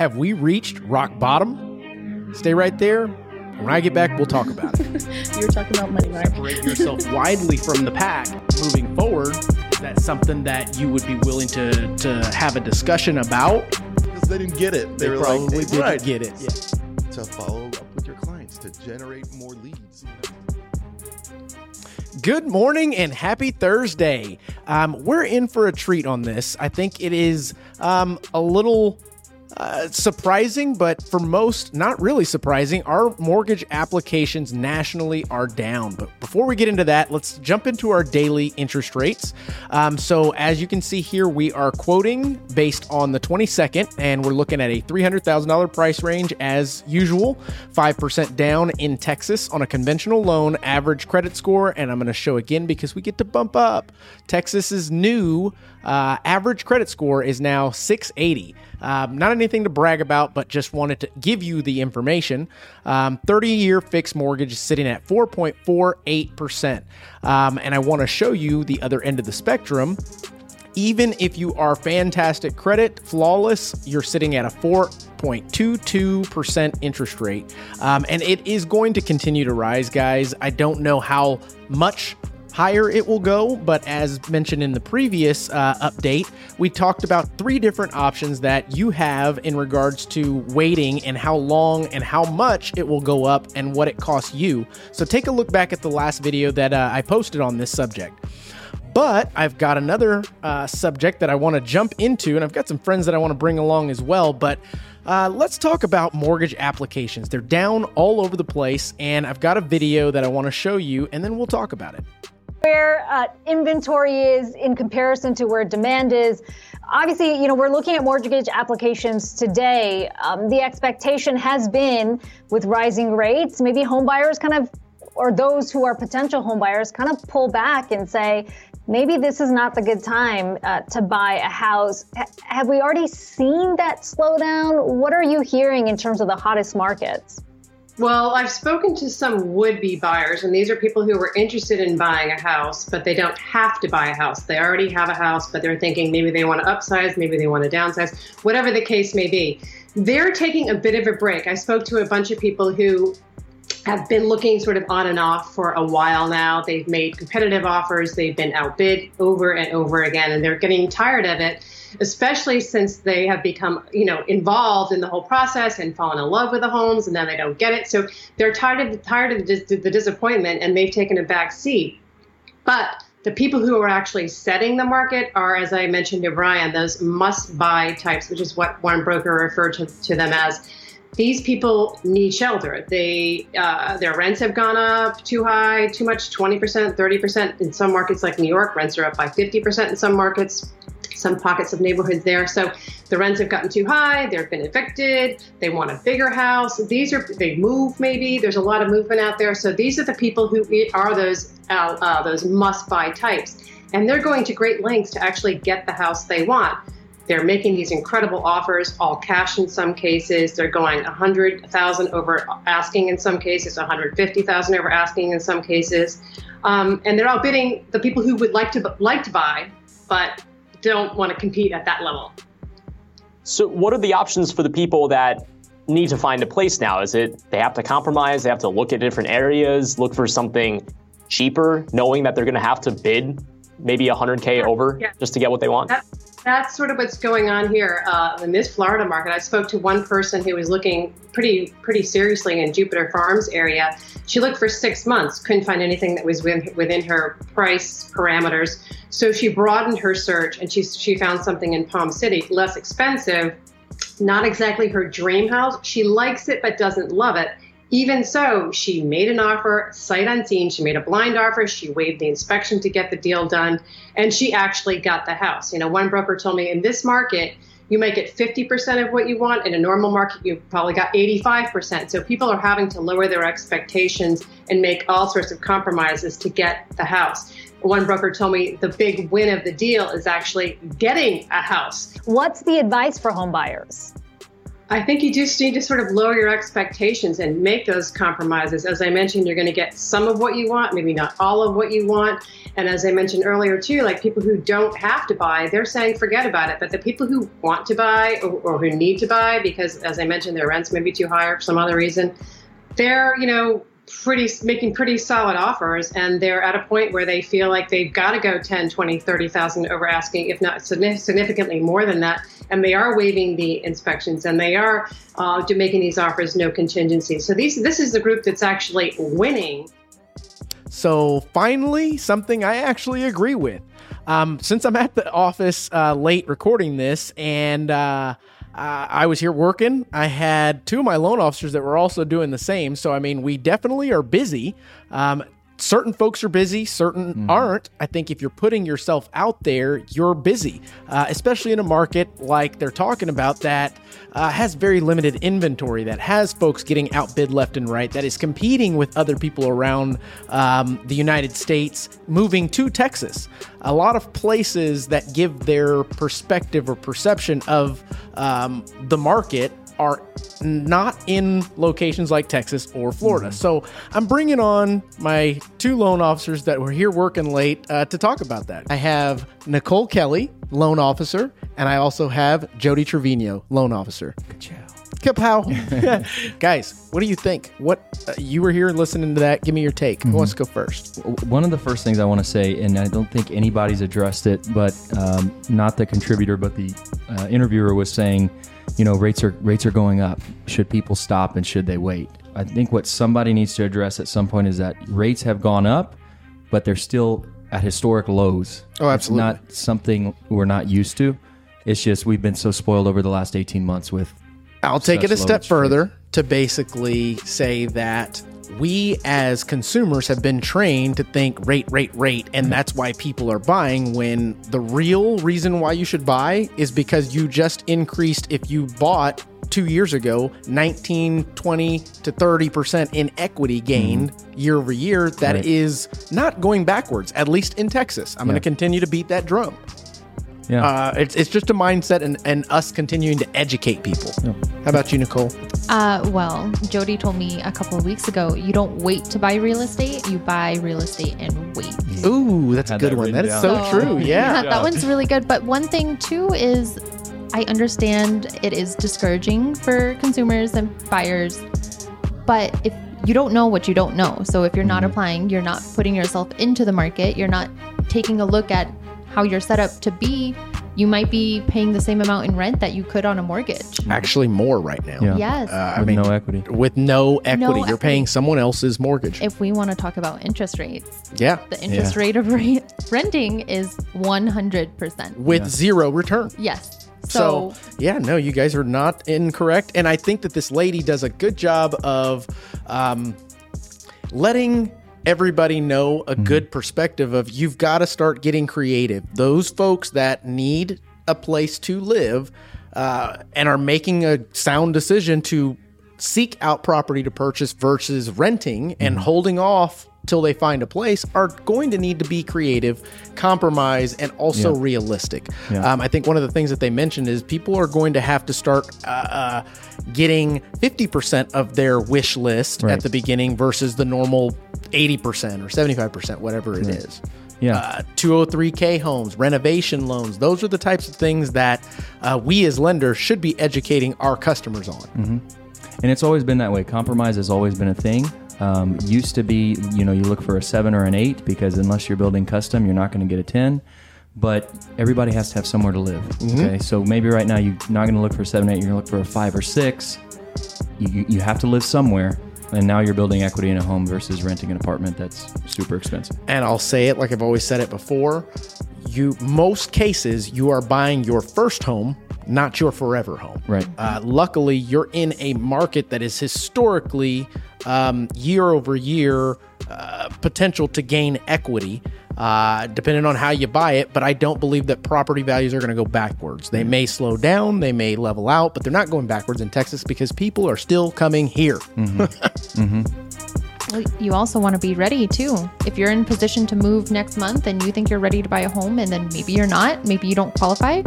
Have we reached rock bottom? Stay right there. When I get back, we'll talk about it. you were talking about money market. Separate yourself widely from the pack moving forward. That's something that you would be willing to, to have a discussion about? Because they didn't get it. They, They were probably like, didn't right. get it. Yeah. To follow up with your clients to generate more leads. Good morning and happy Thursday. Um, we're in for a treat on this. I think it is um, a little uh, surprising, but for most, not really surprising. Our mortgage applications nationally are down. But before we get into that, let's jump into our daily interest rates. Um, so, as you can see here, we are quoting based on the 22nd, and we're looking at a $300,000 price range as usual, 5% down in Texas on a conventional loan, average credit score. And I'm going to show again because we get to bump up. Texas's new uh, average credit score is now 680. Um, not anything to brag about, but just wanted to give you the information. 30 year fixed mortgage is sitting at 4.48%. Um, and I want to show you the other end of the spectrum. Even if you are fantastic credit, flawless, you're sitting at a 4.22% interest rate. Um, and it is going to continue to rise, guys. I don't know how much higher it will go. But as mentioned in the previous uh, update, we talked about three different options that you have in regards to waiting and how long and how much it will go up and what it costs you. So take a look back at the last video that uh, I posted on this subject. But I've got another uh, subject that I want to jump into, and I've got some friends that I want to bring along as well. But uh, let's talk about mortgage applications. They're down all over the place, and I've got a video that I want to show you, and then we'll talk about it where uh, inventory is in comparison to where demand is. Obviously, you know, we're looking at mortgage applications today. Um, the expectation has been with rising rates, maybe home buyers kind of, or those who are potential home buyers kind of pull back and say, maybe this is not the good time uh, to buy a house. H- have we already seen that slowdown? What are you hearing in terms of the hottest markets? Well, I've spoken to some would be buyers, and these are people who were interested in buying a house, but they don't have to buy a house. They already have a house, but they're thinking maybe they want to upsize, maybe they want to downsize, whatever the case may be. They're taking a bit of a break. I spoke to a bunch of people who have been looking sort of on and off for a while now. They've made competitive offers, they've been outbid over and over again, and they're getting tired of it especially since they have become, you know, involved in the whole process and fallen in love with the homes, and then they don't get it. So they're tired of tired of the, the disappointment, and they've taken a back seat. But the people who are actually setting the market are, as I mentioned to Brian, those must-buy types, which is what one broker referred to, to them as. These people need shelter. They uh, their rents have gone up too high, too much, 20%, 30%. In some markets like New York, rents are up by 50% in some markets some pockets of neighborhoods there. So the rents have gotten too high. They've been evicted. They want a bigger house. These are they move maybe. There's a lot of movement out there. So these are the people who are those uh, uh, those must-buy types, and they're going to great lengths to actually get the house they want. They're making these incredible offers, all cash in some cases. They're going 100,000 over asking in some cases, 150,000 over asking in some cases, um, and they're outbidding the people who would like to like to buy, but don't want to compete at that level. So, what are the options for the people that need to find a place now? Is it they have to compromise, they have to look at different areas, look for something cheaper, knowing that they're going to have to bid maybe 100K yeah, over yeah. just to get what they want? That, that's sort of what's going on here uh, in this Florida market. I spoke to one person who was looking pretty pretty seriously in Jupiter Farms area. She looked for six months, couldn't find anything that was within, within her price parameters. So she broadened her search and she she found something in Palm City, less expensive, not exactly her dream house. She likes it but doesn't love it. Even so, she made an offer sight unseen. She made a blind offer. She waived the inspection to get the deal done, and she actually got the house. You know, one broker told me in this market, you might get 50% of what you want. In a normal market, you probably got 85%. So people are having to lower their expectations and make all sorts of compromises to get the house. One broker told me the big win of the deal is actually getting a house. What's the advice for home buyers? I think you just need to sort of lower your expectations and make those compromises. As I mentioned, you're going to get some of what you want, maybe not all of what you want. And as I mentioned earlier, too, like people who don't have to buy, they're saying forget about it. But the people who want to buy or, or who need to buy, because as I mentioned, their rents may be too high or for some other reason, they're, you know, pretty making pretty solid offers and they're at a point where they feel like they've got to go 10 20 30,000 over asking if not significantly more than that and they are waiving the inspections and they are uh, making these offers no contingency. So these this is the group that's actually winning. So finally something i actually agree with. Um, since i'm at the office uh, late recording this and uh, uh, I was here working. I had two of my loan officers that were also doing the same. So, I mean, we definitely are busy. Um, certain folks are busy, certain mm. aren't. I think if you're putting yourself out there, you're busy, uh, especially in a market like they're talking about that uh, has very limited inventory, that has folks getting outbid left and right, that is competing with other people around um, the United States moving to Texas. A lot of places that give their perspective or perception of um, the market are not in locations like Texas or Florida. Mm-hmm. So I'm bringing on my two loan officers that were here working late uh, to talk about that. I have Nicole Kelly, loan officer, and I also have Jody Trevino, loan officer. Good job. Kapow. Guys, what do you think? What uh, you were here listening to that? Give me your take. Mm-hmm. Let's go first. One of the first things I want to say, and I don't think anybody's addressed it, but um, not the contributor, but the uh, interviewer was saying you know, rates are rates are going up. Should people stop and should they wait? I think what somebody needs to address at some point is that rates have gone up, but they're still at historic lows. Oh, absolutely. It's not something we're not used to. It's just we've been so spoiled over the last 18 months with I'll take it a step further to basically say that we as consumers have been trained to think rate, rate, rate, and that's why people are buying when the real reason why you should buy is because you just increased if you bought two years ago 19 20 to 30% in equity gained mm-hmm. year over year That right. is not going backwards at least in texas i'm yeah. going to continue to beat that drum yeah. Uh, it's, it's just a mindset and, and us continuing to educate people. Yeah. How about you, Nicole? Uh, well, Jody told me a couple of weeks ago you don't wait to buy real estate, you buy real estate and wait. Ooh, that's a good that one. That is down. so, so true. Yeah. yeah. That one's really good. But one thing, too, is I understand it is discouraging for consumers and buyers. But if you don't know what you don't know. So if you're not mm-hmm. applying, you're not putting yourself into the market, you're not taking a look at how you're set up to be, you might be paying the same amount in rent that you could on a mortgage. Actually, more right now. Yeah. Yes. Uh, I mean, no equity. With no equity, no you're equity. paying someone else's mortgage. If we want to talk about interest rates, yeah, the interest yeah. rate of renting is 100% with yeah. zero return. Yes. So, so, yeah, no, you guys are not incorrect, and I think that this lady does a good job of um, letting everybody know a mm-hmm. good perspective of you've got to start getting creative. Those folks that need a place to live uh, and are making a sound decision to seek out property to purchase versus renting and mm-hmm. holding off till they find a place are going to need to be creative, compromise, and also yeah. realistic. Yeah. Um, I think one of the things that they mentioned is people are going to have to start uh, uh, getting 50% of their wish list right. at the beginning versus the normal 80% or 75%, whatever it is. Yeah. Uh, 203K homes, renovation loans. Those are the types of things that uh, we as lenders should be educating our customers on. Mm-hmm. And it's always been that way. Compromise has always been a thing. Um, used to be, you know, you look for a seven or an eight because unless you're building custom, you're not going to get a 10. But everybody has to have somewhere to live. Mm-hmm. Okay. So maybe right now you're not going to look for a seven, eight, you're going to look for a five or six. You, you have to live somewhere and now you're building equity in a home versus renting an apartment that's super expensive. And I'll say it like I've always said it before. You most cases you are buying your first home, not your forever home. Right. Uh, luckily, you're in a market that is historically um, year over year uh, potential to gain equity uh, depending on how you buy it. But I don't believe that property values are going to go backwards. They may slow down, they may level out, but they're not going backwards in Texas because people are still coming here. Mm-hmm. mm-hmm. Well, you also want to be ready too. If you're in position to move next month and you think you're ready to buy a home and then maybe you're not, maybe you don't qualify,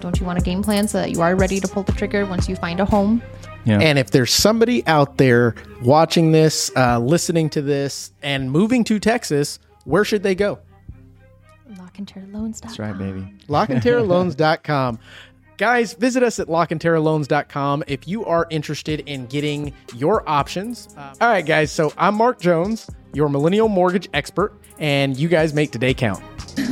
Don't you want a game plan so that you are ready to pull the trigger once you find a home? Yeah. And if there's somebody out there watching this, uh, listening to this, and moving to Texas, where should they go? LockandTerraloans.com. That's right, baby. LockandTerraloans.com. Guys, visit us at LockandTerraloans.com if you are interested in getting your options. Uh, all right, guys. So I'm Mark Jones, your millennial mortgage expert, and you guys make today count.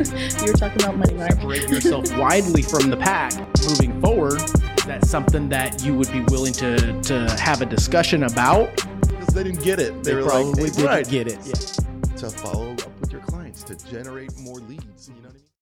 You were talking about money, Mark. Separate yourself widely from the pack moving forward. Is that something that you would be willing to to have a discussion about? Because they didn't get it. They, They were probably like, didn't right. get it. Yeah. To follow up with your clients to generate more leads. You know what I mean?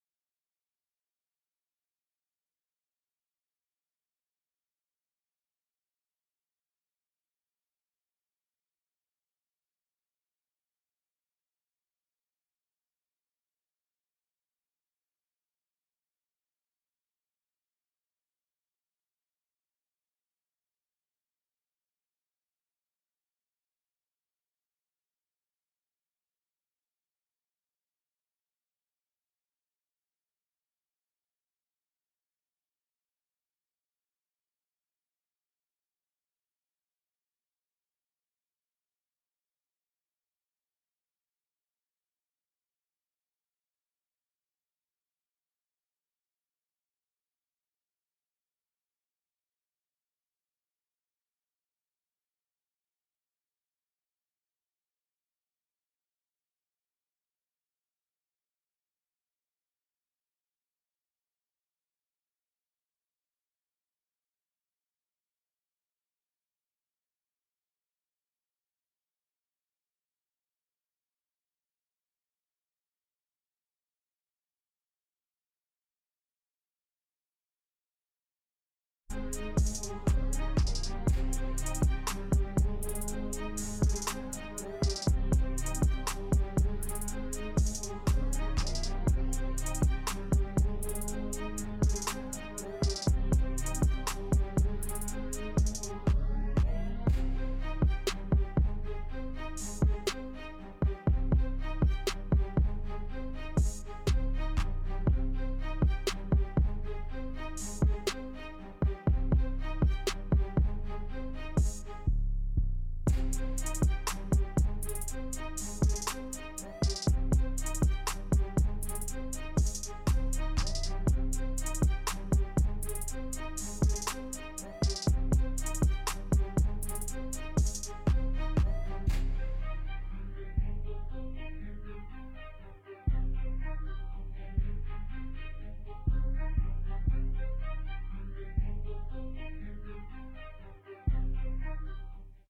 you